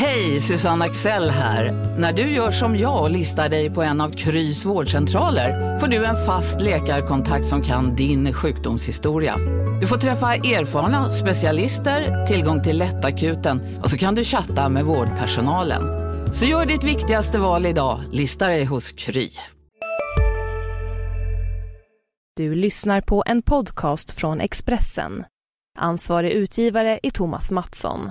Hej, Susanne Axel här. När du gör som jag och listar dig på en av Krys vårdcentraler får du en fast läkarkontakt som kan din sjukdomshistoria. Du får träffa erfarna specialister, tillgång till lättakuten och så kan du chatta med vårdpersonalen. Så gör ditt viktigaste val idag, lista dig hos Kry. Du lyssnar på en podcast från Expressen. Ansvarig utgivare är Thomas Mattsson.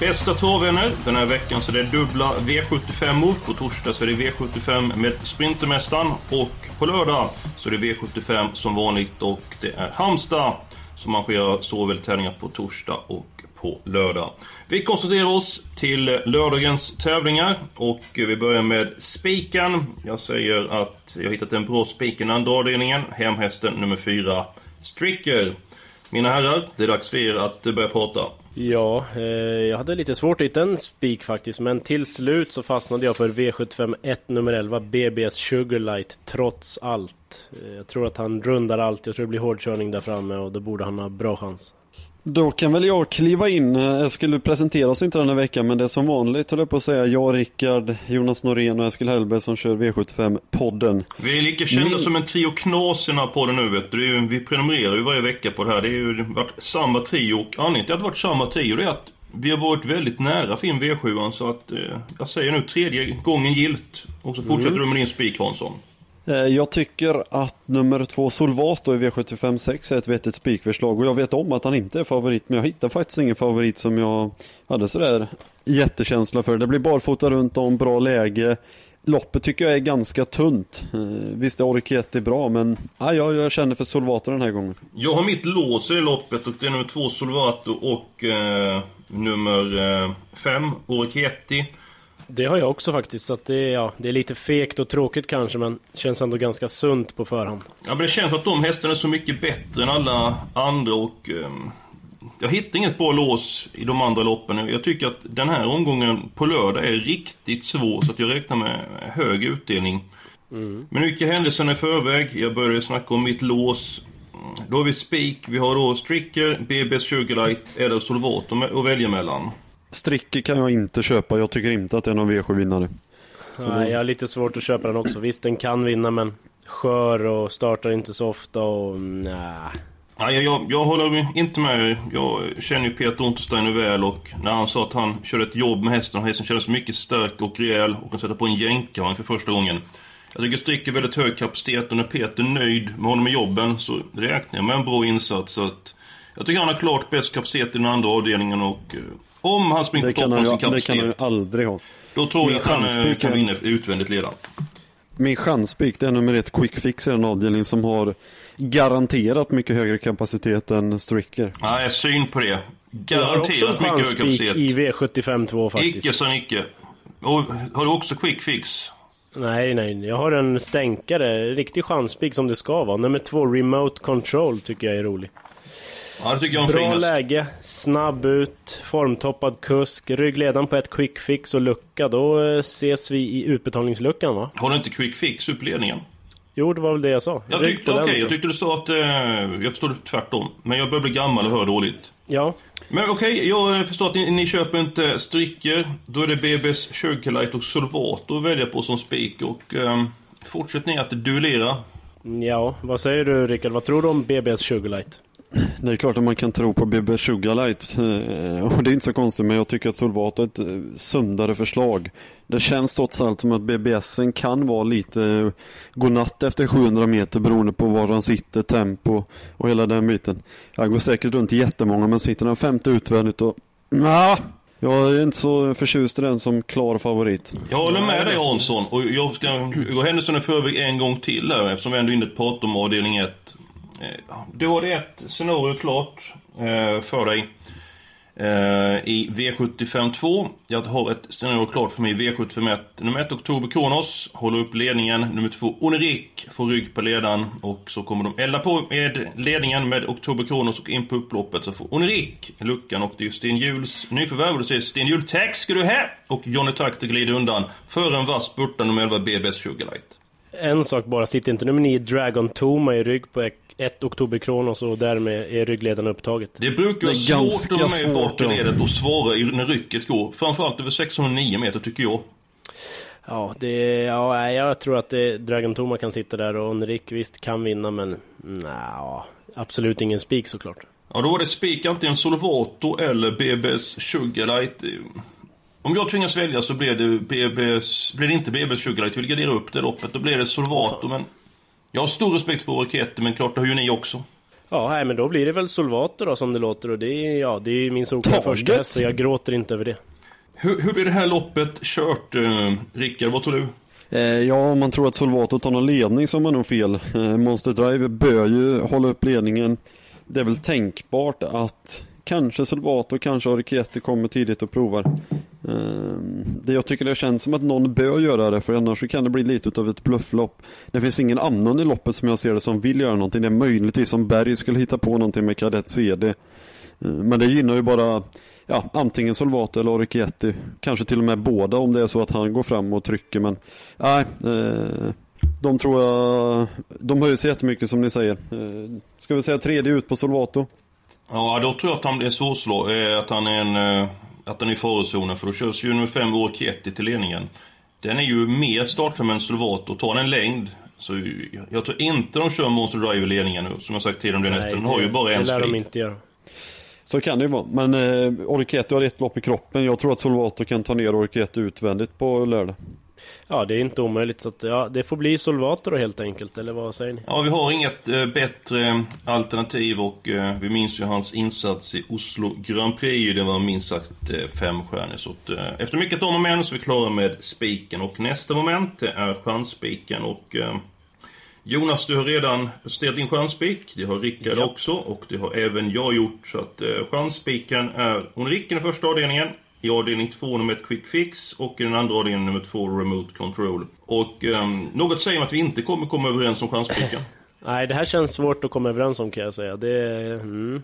Bästa travvänner. Den här veckan så är det dubbla V75 mot. På torsdag så är det V75 med Sprintermästaren. Och på lördag så är det V75 som vanligt och det är Halmstad som arrangerar såväl tävlingar på torsdag och på lördag. Vi koncentrerar oss till lördagens tävlingar och vi börjar med spiken. Jag säger att jag har hittat en bra spik i andra avdelningen. Hemhästen nummer 4, Stricker. Mina herrar, det är dags för er att börja prata. Ja, eh, jag hade lite svårt att hitta en spik faktiskt, men till slut så fastnade jag för V751 nummer 11, BBS Sugarlight, trots allt. Eh, jag tror att han rundar allt, jag tror det blir hårdkörning där framme och då borde han ha bra chans. Då kan väl jag kliva in. Eskil, du presenterar oss inte den här veckan, men det är som vanligt, höll jag på att säga. Jag, Rickard, Jonas Norén och Eskil Hellberg som kör V75-podden. Vi är lika kända Min... som en trio knas i den här podden nu, vet du. Ju, vi prenumererar ju varje vecka på det här. Det har ju varit samma trio, och anledningen till att det varit samma trio, det är att vi har varit väldigt nära för in V7, så att eh, jag säger nu tredje gången gilt. Och så fortsätter mm. du med din spik, Hansson. Eh, jag tycker att nummer två Solvato i V75 6 är ett vettigt spikförslag och jag vet om att han inte är favorit men jag hittar faktiskt ingen favorit som jag hade sådär jättekänsla för. Det blir barfota runt om, bra läge. Loppet tycker jag är ganska tunt. Eh, visst är Orkiet bra men ja, jag, känner för Solvato den här gången. Jag har mitt lås i loppet och det är nummer två Solvato och eh, nummer eh, fem Orkietti. Det har jag också faktiskt, så det, ja, det är lite fegt och tråkigt kanske, men känns ändå ganska sunt på förhand. Ja, men det känns att de hästarna är så mycket bättre än alla andra och... Um, jag hittar inget bra lås i de andra loppen. Jag tycker att den här omgången på lördag är riktigt svår, så att jag räknar med hög utdelning. Mm. Men mycket händelserna i förväg. Jag började snacka om mitt lås. Då har vi Spik, vi har då Stricker, BBS Sugarlight eller Solvato att välja mellan. Stricker kan jag inte köpa. Jag tycker inte att det är någon V7-vinnare. Nej, jag har lite svårt att köpa den också. Visst, den kan vinna, men skör och startar inte så ofta och nej. Nej, jag, jag håller inte med. Jag känner ju Peter Untersteiner väl och när han sa att han körde ett jobb med hästen och hästen kändes mycket stark och rejäl och kan sätta på en jänkarvagn för första gången. Jag tycker Strick är väldigt hög kapacitet och när Peter är nöjd med honom i jobben så räknar jag med en bra insats. Så att jag tycker han har klart bäst kapacitet i den andra avdelningen och eh, om han springer på toppen av sin kapacitet. Det kan han ju aldrig ha. Då tror Min jag att han kan vinna utvändigt ledaren. Min chanspik det är nummer ett Quick Fix i den avdelning som har garanterat mycket högre kapacitet än Stricker. Nej, syn på det. Garanterat mycket högre kapacitet. i V75 2 faktiskt. Icke som icke. Och har du också Quick Fix? Nej, nej. Jag har en stänkare. Riktig chanspik som det ska vara. Nummer två, Remote Control, tycker jag är rolig. Ja, det tycker jag Bra läge, snabb ut, formtoppad kusk, ryggledaren på ett quick fix och lucka. Då eh, ses vi i utbetalningsluckan va? Har du inte quick fix upp ledningen? Jo, det var väl det jag sa. Jag tyckte, okay, jag tyckte du sa att... Eh, jag förstår det tvärtom. Men jag börjar bli gammal och hör dåligt. Ja. Men okej, okay, jag förstår att ni, ni, köper inte stricker. Då är det BB's Sugarlight och Solvato att välja på som spik. Och eh, fortsätter ni att duellera? Ja, vad säger du Rickard? Vad tror du om BB's Sugarlight? Det är klart att man kan tro på BB Sugarlight eh, och det är inte så konstigt men jag tycker att Solvato är ett eh, sundare förslag. Det känns trots allt som att BBSen kan vara lite eh, godnatt efter 700 meter beroende på var de sitter, tempo och hela den biten. Jag går säkert runt jättemånga men sitter den femte utvändigt och nah, jag är inte så förtjust i den som klar favorit. Jag håller med dig Hansson och jag ska gå händelserna i förväg en gång till här eftersom vi ändå inte pratar om avdelning 1. Eh, då du det ett scenario klart eh, för dig. Eh, I V75 2, jag har ett scenario klart för mig i V75 1. Nummer 1 Oktober Kronos håller upp ledningen. Nummer 2 Onerik får rygg på ledaren. Och så kommer de elda på med ledningen med Oktober Kronos och in på upploppet så får Onerik luckan och det är ju Sten Juls nyförvärv. Och säger Sten Jul tack ska du ha! Och Johnny Takter glider undan för en vass spurta nummer 11 BBS Sugarlight. En sak bara, sitter inte nummer 9 Dragon Toma i rygg på 1 Oktober Kronos och därmed är ryggledaren upptaget. Det brukar vara svårt att vara med i bakre ledet och svara när rycket går. Framförallt över 609 meter tycker jag. Ja, det, ja, jag tror att det, Dragon Toma kan sitta där och Enrik visst kan vinna men nja, absolut ingen spik såklart. Ja, då var det spik antingen Solvato eller BBS Sugarlight. Om jag tvingas välja så blir det, BBS, blir det inte BBS Sugarlight. Vi garderar upp det loppet. Då blir det Solvato, men... Jag har stor respekt för raketer, men klart det har ju ni också. Ja, nej, men då blir det väl Solvato då som det låter och det är, ja, det är min solklara första häst, så jag gråter inte över det. Hur, hur blir det här loppet kört, eh, Rickard? Vad tror du? Eh, ja, om man tror att Solvato tar någon ledning så har man nog fel. Eh, Monster Drive bör ju hålla upp ledningen. Det är väl tänkbart att kanske Solvato, kanske Ariketti kommer tidigt och provar. Ehm, det jag tycker det känns som att någon bör göra det för annars kan det bli lite av ett blufflopp. Det finns ingen annan i loppet som jag ser det som vill göra någonting. Det är möjligtvis om Berg skulle hitta på någonting med kadett CD. Ehm, men det gynnar ju bara ja, antingen Solvato eller Orikietti. Kanske till och med båda om det är så att han går fram och trycker men nej. Ehm, de tror jag, de höjer sig jättemycket som ni säger. Ska vi säga tredje ut på Solvato? Ja, då tror jag att han blir svårslå, eh, att han är en eh, att den är i farozonen för då körs ju nummer 5 Orkietti till ledningen. Den är ju mer startsam än Slovato och tar den längd så jag tror inte de kör Monster Drive i ledningen nu, som jag sagt tidigare om det nästa. Den har ju bara en Det lär de inte göra. Så kan det ju vara. Men eh, Orkietti har ett lopp i kroppen. Jag tror att Solvato kan ta ner Orkietti utvändigt på lördag. Ja, det är inte omöjligt. Så att, ja, det får bli Solvator helt enkelt, eller vad säger ni? Ja, vi har inget eh, bättre alternativ och eh, vi minns ju hans insats i Oslo Grand Prix. Det var minst sagt eh, femstjärnigt. Så att, eh, efter mycket om och men så är vi klara med spiken. Och nästa moment det är chansspiken. Och eh, Jonas, du har redan presenterat din chansspik. Det har Rickard ja. också och det har även jag gjort. Så att eh, chansspiken är Onriken i första avdelningen. I avdelning 2 nummer 1 Quick Fix och i den andra avdelningen nummer 2 Remote Control. Och um, något säger mig att vi inte kommer komma överens om chanspiken. Nej, det här känns svårt att komma överens om kan jag säga. Det... Mm.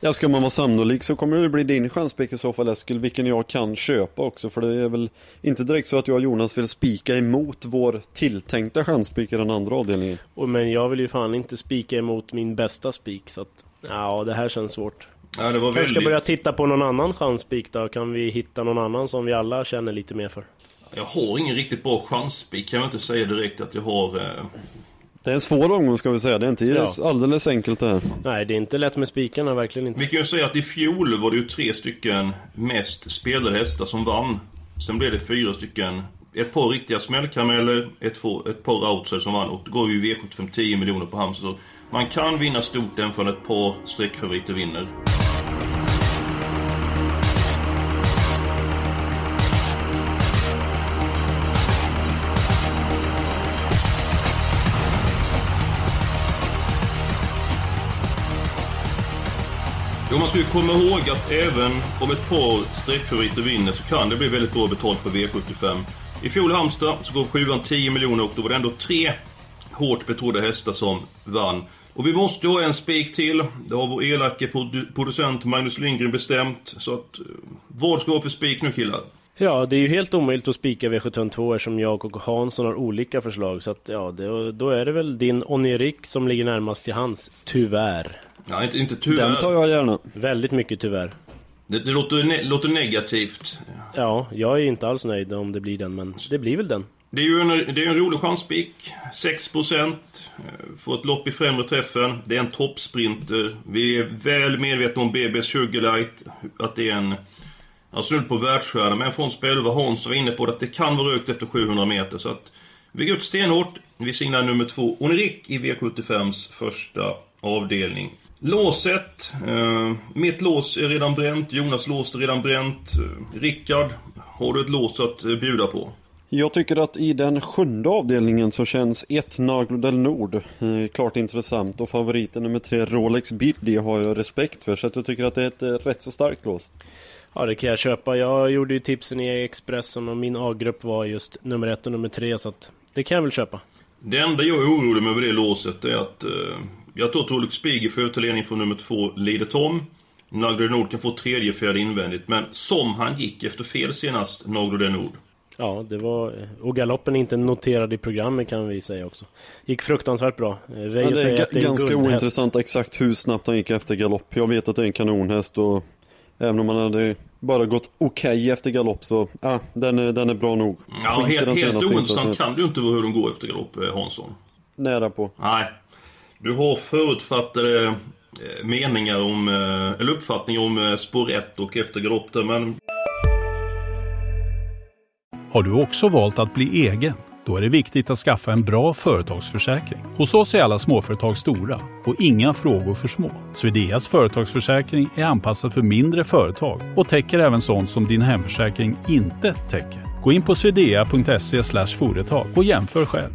Ja, ska man vara sannolik så kommer det bli din chanspik i så fall Eskil, vilken jag kan köpa också. För det är väl inte direkt så att jag och Jonas vill spika emot vår tilltänkta chanspik i den andra avdelningen. Och, men jag vill ju fan inte spika emot min bästa spik, så att... Ja, det här känns svårt. Ja, det var väldigt... ska börja titta på någon annan chanspik då. Kan vi hitta någon annan som vi alla känner lite mer för? Jag har ingen riktigt bra chanspik. Kan jag inte säga direkt att jag har... Eh... Det är en svår omgång ska vi säga. Det är inte ja. alldeles enkelt det här. Nej, det är inte lätt med spikarna, verkligen inte. Vi kan ju säga att i fjol var det ju tre stycken mest spelade hästar som vann. Sen blev det fyra stycken ett par riktiga smällkarameller, ett, ett par outsiders som vann och då går ju V75 10 miljoner på Halmstad. Man kan vinna stort även för ett par streckfavoriter vinner. Måste man ju komma ihåg att även om ett par streckfavoriter vinner så kan det bli väldigt bra betalt på V75. I fjol i Halmstad så gav sjuan 10 miljoner och då var det ändå tre hårt betrodda hästar som vann. Och vi måste ha en spik till. Det har vår elake producent Magnus Lindgren bestämt. Så att, eh, vad ska vi ha för spik nu killar? Ja, det är ju helt omöjligt att spika V752 eftersom jag och Hansson har olika förslag. Så att, ja, det, då är det väl din Onirik som ligger närmast till hans, tyvärr. Ja, inte, inte tyvärr. Den tar jag gärna. Väldigt mycket tyvärr. Det, det låter, ne låter negativt. Ja, jag är inte alls nöjd om det blir den, men det blir väl den. Det är ju en, det är en rolig chanspik. 6% eh, Får ett lopp i främre träffen. Det är en toppsprinter. Vi är väl medvetna om BB's Sugarlight. Att det är en... Han snudd på världsstjärna, men från spel vad Hans var inne på att det kan vara rökt efter 700 meter. Så att vi går ut stenhårt. Vi signar nummer två, Onirik i V75s första avdelning. Låset. Eh, mitt lås är redan bränt. Jonas lås är redan bränt. Eh, Rickard, har du ett lås att eh, bjuda på? Jag tycker att i den sjunde avdelningen så känns ett Naglo del Nord eh, klart intressant och favoriten nummer tre Rolex Birdi har jag respekt för så att jag tycker att det är ett eh, rätt så starkt lås. Ja, det kan jag köpa. Jag gjorde ju tipsen i Expressen och min A-grupp var just nummer ett och nummer tre så att det kan jag väl köpa. Det enda jag är orolig med det låset är att eh, jag tror att Rolex Spiegel får övertaledning från nummer två, Leader Tom. Naglo Nord kan få tredje fjärde invändigt, men som han gick efter fel senast, Naglo Nord. Ja, det var... Och galoppen är inte noterad i programmet kan vi säga också. Gick fruktansvärt bra. Reijo ja, det är, att det är ganska ointressant exakt hur snabbt han gick efter galopp. Jag vet att det är en kanonhäst och även om han hade bara gått okej okay efter galopp så, ja, den är, den är bra nog. Ja, helt, helt ointressant kan du inte hur de går efter galopp, eh, Hansson. Nära på. Nej. Du har förutfattade eh, meningar om, eh, eller uppfattningar om eh, spår 1 och efter galopp där, men... Har du också valt att bli egen? Då är det viktigt att skaffa en bra företagsförsäkring. Hos oss är alla småföretag stora och inga frågor för små. Swedeas företagsförsäkring är anpassad för mindre företag och täcker även sånt som din hemförsäkring inte täcker. Gå in på swedea.se företag och jämför själv.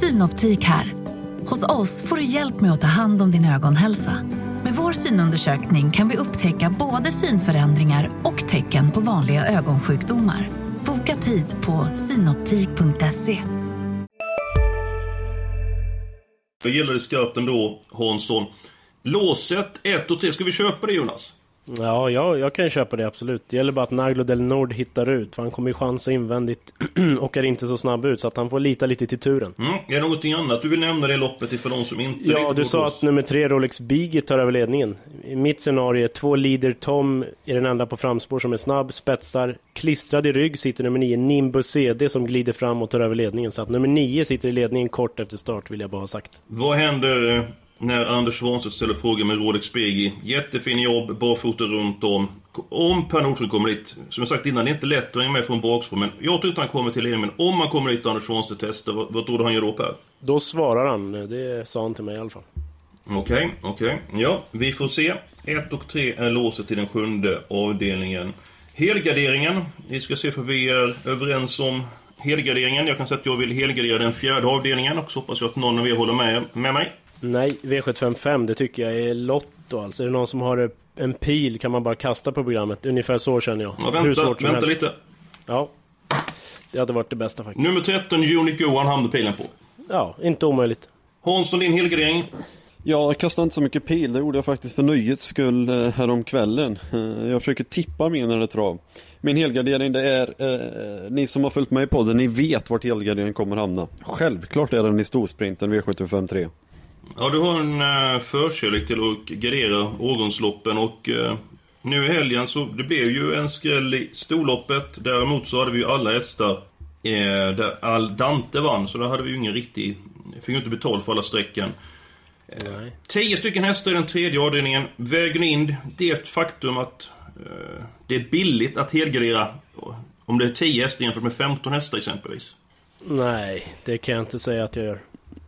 Synoptik här. Hos oss får du hjälp med att ta hand om din ögonhälsa. Med vår synundersökning kan vi upptäcka både synförändringar och tecken på vanliga ögonsjukdomar. Boka tid på synoptik.se. Då gäller det skarpt ändå, Hansson. Låset 1 och 3, ska vi köpa det Jonas? Ja, jag, jag kan köpa det absolut. Det gäller bara att Naglo del Nord hittar ut. För han kommer ju chansa invändigt och är inte så snabb ut. Så att han får lita lite till turen. Mm. Är det någonting annat du vill nämna det loppet ifall de som inte Ja, du sa att nummer tre Rolex Biggie tar över ledningen. I mitt scenario är två leader Tom är den enda på framspår som är snabb, spetsar. Klistrad i rygg sitter nummer nio Nimbus CD som glider fram och tar över ledningen. Så att nummer nio sitter i ledningen kort efter start vill jag bara ha sagt. Vad händer eh, när Anders Svanstedt ställer frågor med Rolex Spegi. Jättefin jobb, barfota runt om. Om Per Nordström kommer dit, som jag sagt innan, det är inte lätt att hänga med från bakspår, men jag tror inte han kommer till EM, men om han kommer dit och Anders Svanstedt testar, vad, vad tror du han gör då Per? Då svarar han, det sa han till mig i alla fall. Okej, okay, okej. Okay. Ja, vi får se. 1 och 3 är låset till den sjunde avdelningen. Helgarderingen. Vi ska se för vi är överens om helgarderingen. Jag kan säga att jag vill helgardera den fjärde avdelningen och så hoppas jag att någon av er håller med, med mig. Nej, V755 det tycker jag är Lotto alltså. Är det någon som har en pil kan man bara kasta på programmet. Ungefär så känner jag. Ja, vänta, Hur svårt som vänta helst. lite. Ja. Det hade varit det bästa faktiskt. Nummer 13, Unique Johan hamnade pilen på. Ja, inte omöjligt. Hansson, din helgardering? Ja, jag kastade inte så mycket pil. Det gjorde jag faktiskt för nöjets skull eh, härom kvällen. Eh, jag försöker tippa mer när det trav. Min helgardering det är, eh, ni som har följt med i podden, ni vet vart helgarderingen kommer hamna. Självklart är den i storsprinten V75 3. Ja, du har en uh, förkärlek till att gardera årgångsloppen och uh, nu i helgen så det blev ju en skräll i storloppet. Däremot så hade vi ju alla hästar uh, där Al Dante vann, så då hade vi ju ingen riktig... Fick ju inte betalt för alla sträckan. Uh, tio stycken hästar i den tredje avdelningen. Vägen in, det faktum att uh, det är billigt att helgardera om det är 10 hästar jämfört med 15 hästar exempelvis. Nej, det kan jag inte säga att jag gör.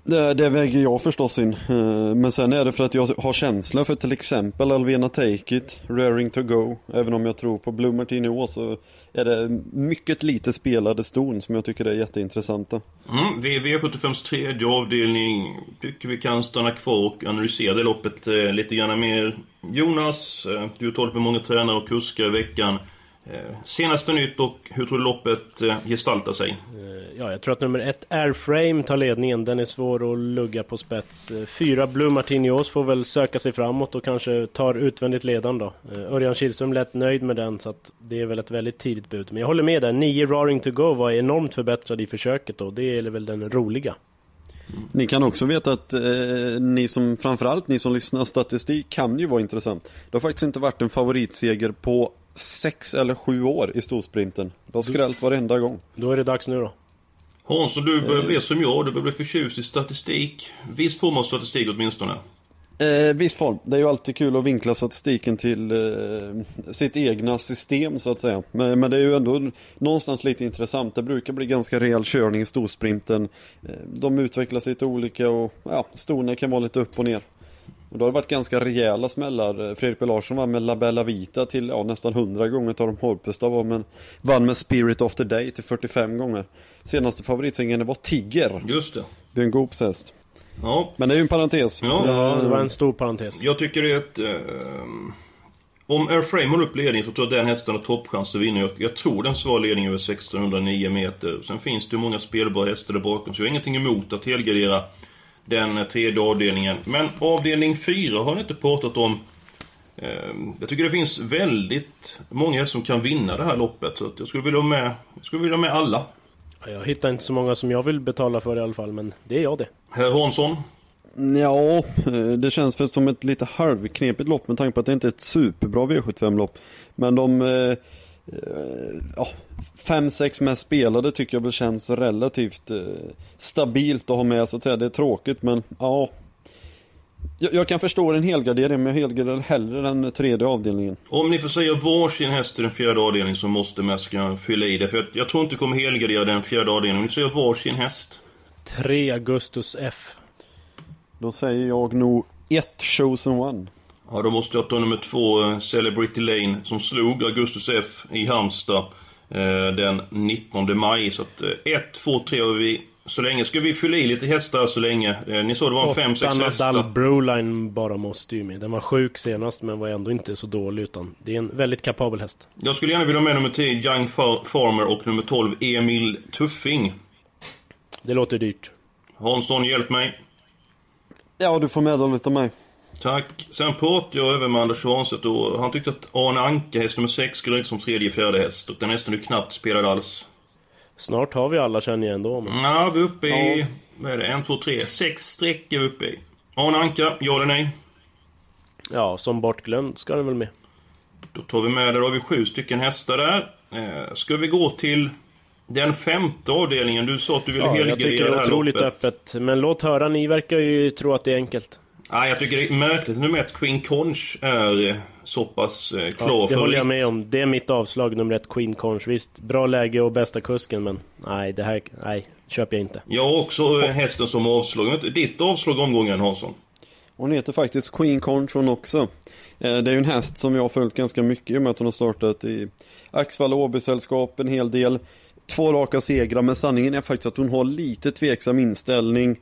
Det, det, väger jag förstås in. Eh, men sen är det för att jag har känsla för till exempel Alvena Take It, Raring To Go. Även om jag tror på Blue Martini så är det mycket lite spelade ston som jag tycker är jätteintressanta. Mm, V75s tredje avdelning tycker vi kan stanna kvar och analysera det loppet eh, lite grann mer. Jonas, eh, du har talat med många tränare och kuskar i veckan. Eh, senaste nytt och hur tror du loppet eh, gestaltar sig? Eh, ja, jag tror att nummer ett Airframe tar ledningen. Den är svår att lugga på spets. Fyra Blue Martinios får väl söka sig framåt och kanske tar utvändigt ledan då. Örjan Kihlström lät nöjd med den så att det är väl ett väldigt tidigt bud. Men jag håller med där. Nio Roaring to Go var enormt förbättrad i försöket då. Det är väl den roliga. Ni kan också veta att eh, ni som, framförallt ni som lyssnar statistik kan ju vara intressant. Det har faktiskt inte varit en favoritseger på sex eller sju år i storsprinten. Det har skrällt varenda gång. Då är det dags nu då. Hans, du börjar bli som jag, du börjar bli förtjust i statistik. Viss form av statistik åtminstone. Eh, viss form. Det är ju alltid kul att vinkla statistiken till eh, sitt egna system så att säga. Men, men, det är ju ändå någonstans lite intressant. Det brukar bli ganska rejäl körning i storsprinten. Eh, de utvecklas lite olika och ja, storna kan vara lite upp och ner. Och då har det varit ganska rejäla smällar. Fredrik B Larsson var med La Bella Vita till ja, nästan 100 gånger. Torm Horpestad var men vann med Spirit of the Day till 45 gånger. Senaste favoritsingen var Tigger. Just det. Björn Goops häst. Ja, Men det är ju en parentes. Ja. Ja, det var en stor parentes. jag tycker det är ett... Eh, om Airframe håller upp ledningen så tror jag den hästen har toppchans att vinna. Jag, jag tror den svarar ledning över 1609 meter. Sen finns det ju många spelbara hästar där bakom, så jag har ingenting emot att helgardera den eh, tredje avdelningen. Men avdelning 4 har ni inte pratat om. Eh, jag tycker det finns väldigt många som kan vinna det här loppet. Så att jag skulle vilja ha med, jag skulle vilja ha med alla. Ja, Jag hittar inte så många som jag vill betala för i alla fall, men det är jag det. Herr Hansson. Ja, eh, det känns för som ett lite halvknepigt lopp med tanke på att det inte är ett superbra V75-lopp. Men de eh, eh, ja, fem, sex mest spelade tycker jag väl känns relativt eh, stabilt att ha med så att säga. Det är tråkigt men ja. Jag, jag kan förstå en helgardering men jag helgarderar hellre den tredje avdelningen. Om ni får säga varsin häst i den fjärde avdelningen så måste Mäskan fylla i det. För jag, jag tror inte det kommer helgardera den fjärde avdelningen. Om ni säger varsin häst. 3 Augustus F. Då säger jag nog ett chosen one. Ja, då måste jag ta nummer två, eh, Celebrity Lane, som slog Augustus F i Halmstad eh, den 19 maj. Så att 1, 2, 3 och vi... Så länge ska vi fylla i lite hästar så länge. Eh, ni sa det var 5, 6 Nadal hästar. Broline bara måste ju med. Den var sjuk senast men var ändå inte så dålig utan det är en väldigt kapabel häst. Jag skulle gärna vilja ha med nummer 10, Young Far- Farmer och nummer 12, Emil Tuffing. Det låter dyrt. Hansson, hjälp mig. Ja, du får medhåll utav mig. Tack. Sen pratade jag över med Anders Svanstedt och han tyckte att Arne Anka, häst nummer 6, skulle ut som tredje, fjärde häst. Och den hästen är knappt spelad alls. Snart har vi alla känner jag ändå. Men... Ja, vi är uppe i... Vad är det? En, två, tre. Sex streck är vi uppe i. Arne Anka, ja eller nej? Ja, som bortglömd ska den väl med. Då tar vi med, där har vi sju stycken hästar där. Eh, ska vi gå till den femte avdelningen? Du sa att du ville Ja, jag helgardera tycker det är otroligt loppet. öppet. Men låt höra, ni verkar ju tro att det är enkelt. Nej, jag tycker det är märkligt. Nummer ett, Queen Conch, är så pass eh, klar Ja, det för håller jag med om. Det är mitt avslag, nummer ett, Queen Conch. Visst, bra läge och bästa kusken, men nej, det här, nej, köper jag inte. Jag har också eh, hästen som avslag. Ditt avslag omgången, Hansson? Hon heter faktiskt Queen Conch hon också. Eh, Det är ju en häst som jag har följt ganska mycket i och med att hon har startat i Axvall Åby-sällskap en hel del. Två raka segrar, men sanningen är faktiskt att hon har lite tveksam inställning.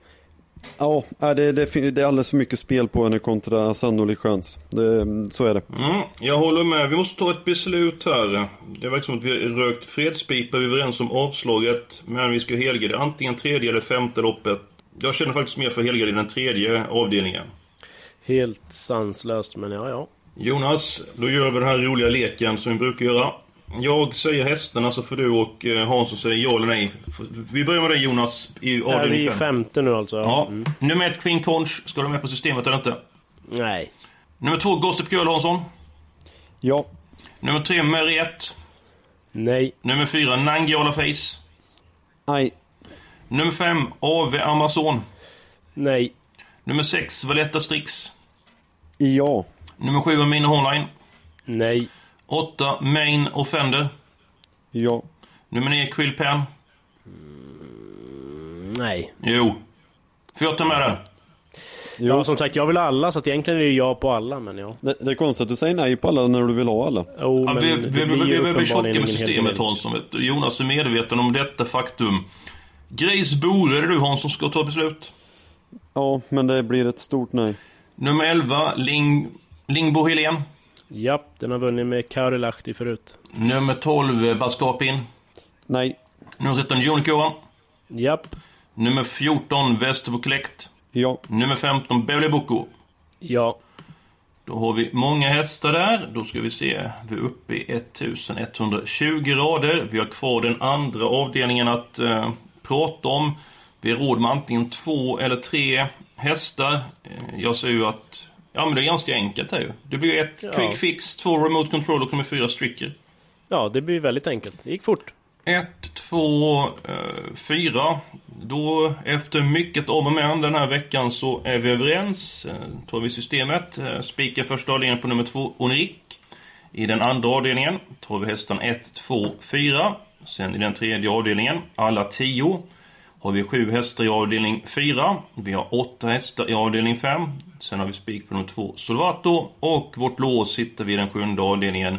Ja, det, det, det är alldeles för mycket spel på henne kontra sannolik chans. Det, så är det. Mm, jag håller med. Vi måste ta ett beslut här. Det verkar som att vi har rökt fredspipa. Vi är överens om avslaget. Men vi ska helgardera antingen tredje eller femte loppet. Jag känner faktiskt mer för helgardera den tredje avdelningen. Helt sanslöst, men ja, ja. Jonas, då gör vi den här roliga leken som vi brukar göra. Jag säger hästarna så får du och eh, Hansson säger ja eller nej. Vi börjar med dig Jonas i Är vi avdelning i 5. femte nu alltså? Ja. Mm. Nummer ett Queen Conch. Ska du med på systemet eller inte? Nej. Nummer två Gossip Girl Hansson. Ja, Nummer tre Mariette. Nej. Nummer fyra Nangijala Face. nej, Nummer 5, AV Amazon. Nej. Nummer 6, Valletta Strix. ja, Nummer 7, Amina Hornline. Nej. 8, Main Offender. ja, Nummer 9, Quill Pen. Nej. Jo. Får jag ta med den? jo. Ja, som sagt, jag vill ha alla, så att egentligen är det ja på alla, men ja. Det, det är konstigt att du säger nej på alla när du vill ha alla. Jo, Ja, men vi vi- vi- vi blir tjocka uppenbarligen med systemet Hansson. Jonas är medveten om detta faktum. Grace Bore, är det du Hansson som ska ta beslut? Ja, men det blir ett stort nej. Nummer 11, Ling, Lingbo Helén. Japp, den har vunnit med Karelahti förut. Nummer 12, Baskapin. Nej, Nummer 13, Jonikoa. Japp. Nummer 14, Västerbo Collect. ja, Nummer 15, Beole Boko. Ja. Då har vi många hästar där. Då ska vi se. Vi är uppe i 1120 rader. Vi har kvar den andra avdelningen att eh, prata om. Vi har råd med antingen två eller tre hästar. Eh, jag ser ju att... Ja, men det är ganska enkelt här ju. Det blir ett Ja. quick fix, två remote control och fyra stricker. Ja, det blir väldigt enkelt. Det gick fort. Ett, två, eh, fyra. Då, efter mycket om och men den här veckan så är vi överens. Eh, tar vi systemet. Eh, spikar första avdelningen på nummer två, Onrik. I den andra avdelningen tar vi hästan 1, 2, 4. Sen i den tredje avdelningen, alla 10. har vi sju hästar i avdelning 4. Vi har åtta hästar i avdelning 5. Sen har vi spik på nummer 2 Solvato. Och vårt lås sitter vi i den sjunde avdelningen.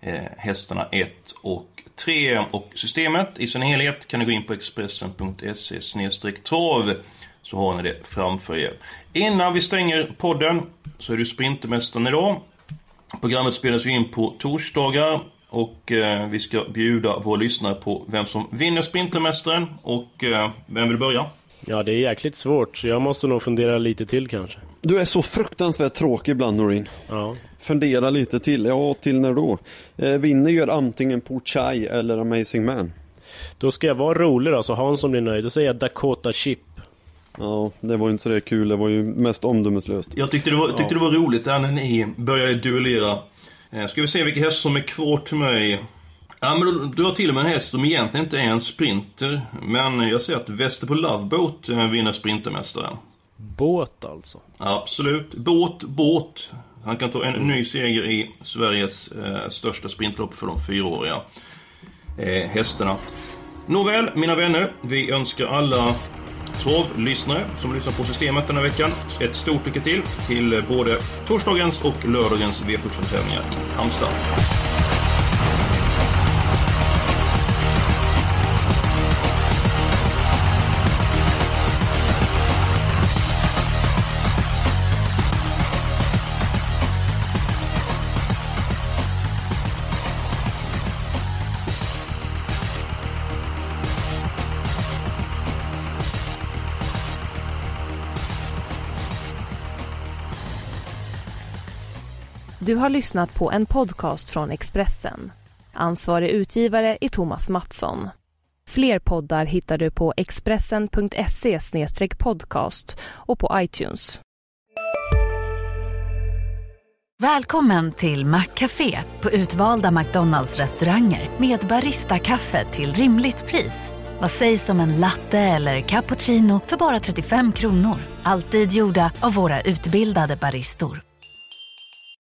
Eh, hästarna 1 och 3. Och systemet i sin helhet kan ni gå in på Expressen.se trav så har ni det framför er. Innan vi stänger podden så är det Sprintermästaren idag. Programmet spelas ju in på torsdagar och eh, vi ska bjuda våra lyssnare på vem som vinner Sprintermästaren och eh, vem vill börja? Ja, det är jäkligt svårt, så jag måste nog fundera lite till kanske. Du är så fruktansvärt tråkig ibland Norin. Ja. Fundera lite till. Ja, till när då? Eh, vinner gör antingen Chai eller Amazing Man. Då ska jag vara rolig då, så Hansson blir nöjd. Då säger jag Dakota Chip. Ja, det var inte så det kul. Det var ju mest omdömeslöst. Jag tyckte det var, tyckte det var roligt där när ni började duellera. Eh, ska vi se vilka hästar som är kvar till mig. Ja, men du, du har till och med en häst som egentligen inte är en sprinter. Men jag ser att Väster på Loveboat eh, vinner Sprintermästaren. Båt alltså? Absolut. Båt, båt. Han kan ta en ny seger i Sveriges eh, största sprintlopp för de fyraåriga eh, hästarna. Nåväl, mina vänner. Vi önskar alla travlyssnare som lyssnar på systemet den här veckan ett stort lycka till till både torsdagens och lördagens V75-tävlingar i Halmstad. Du har lyssnat på en podcast från Expressen. Ansvarig utgivare är Thomas Mattsson. Fler poddar hittar du på expressen.se podcast och på iTunes. Välkommen till Maccafé på utvalda McDonalds restauranger med Baristakaffe till rimligt pris. Vad sägs om en latte eller cappuccino för bara 35 kronor? Alltid gjorda av våra utbildade baristor.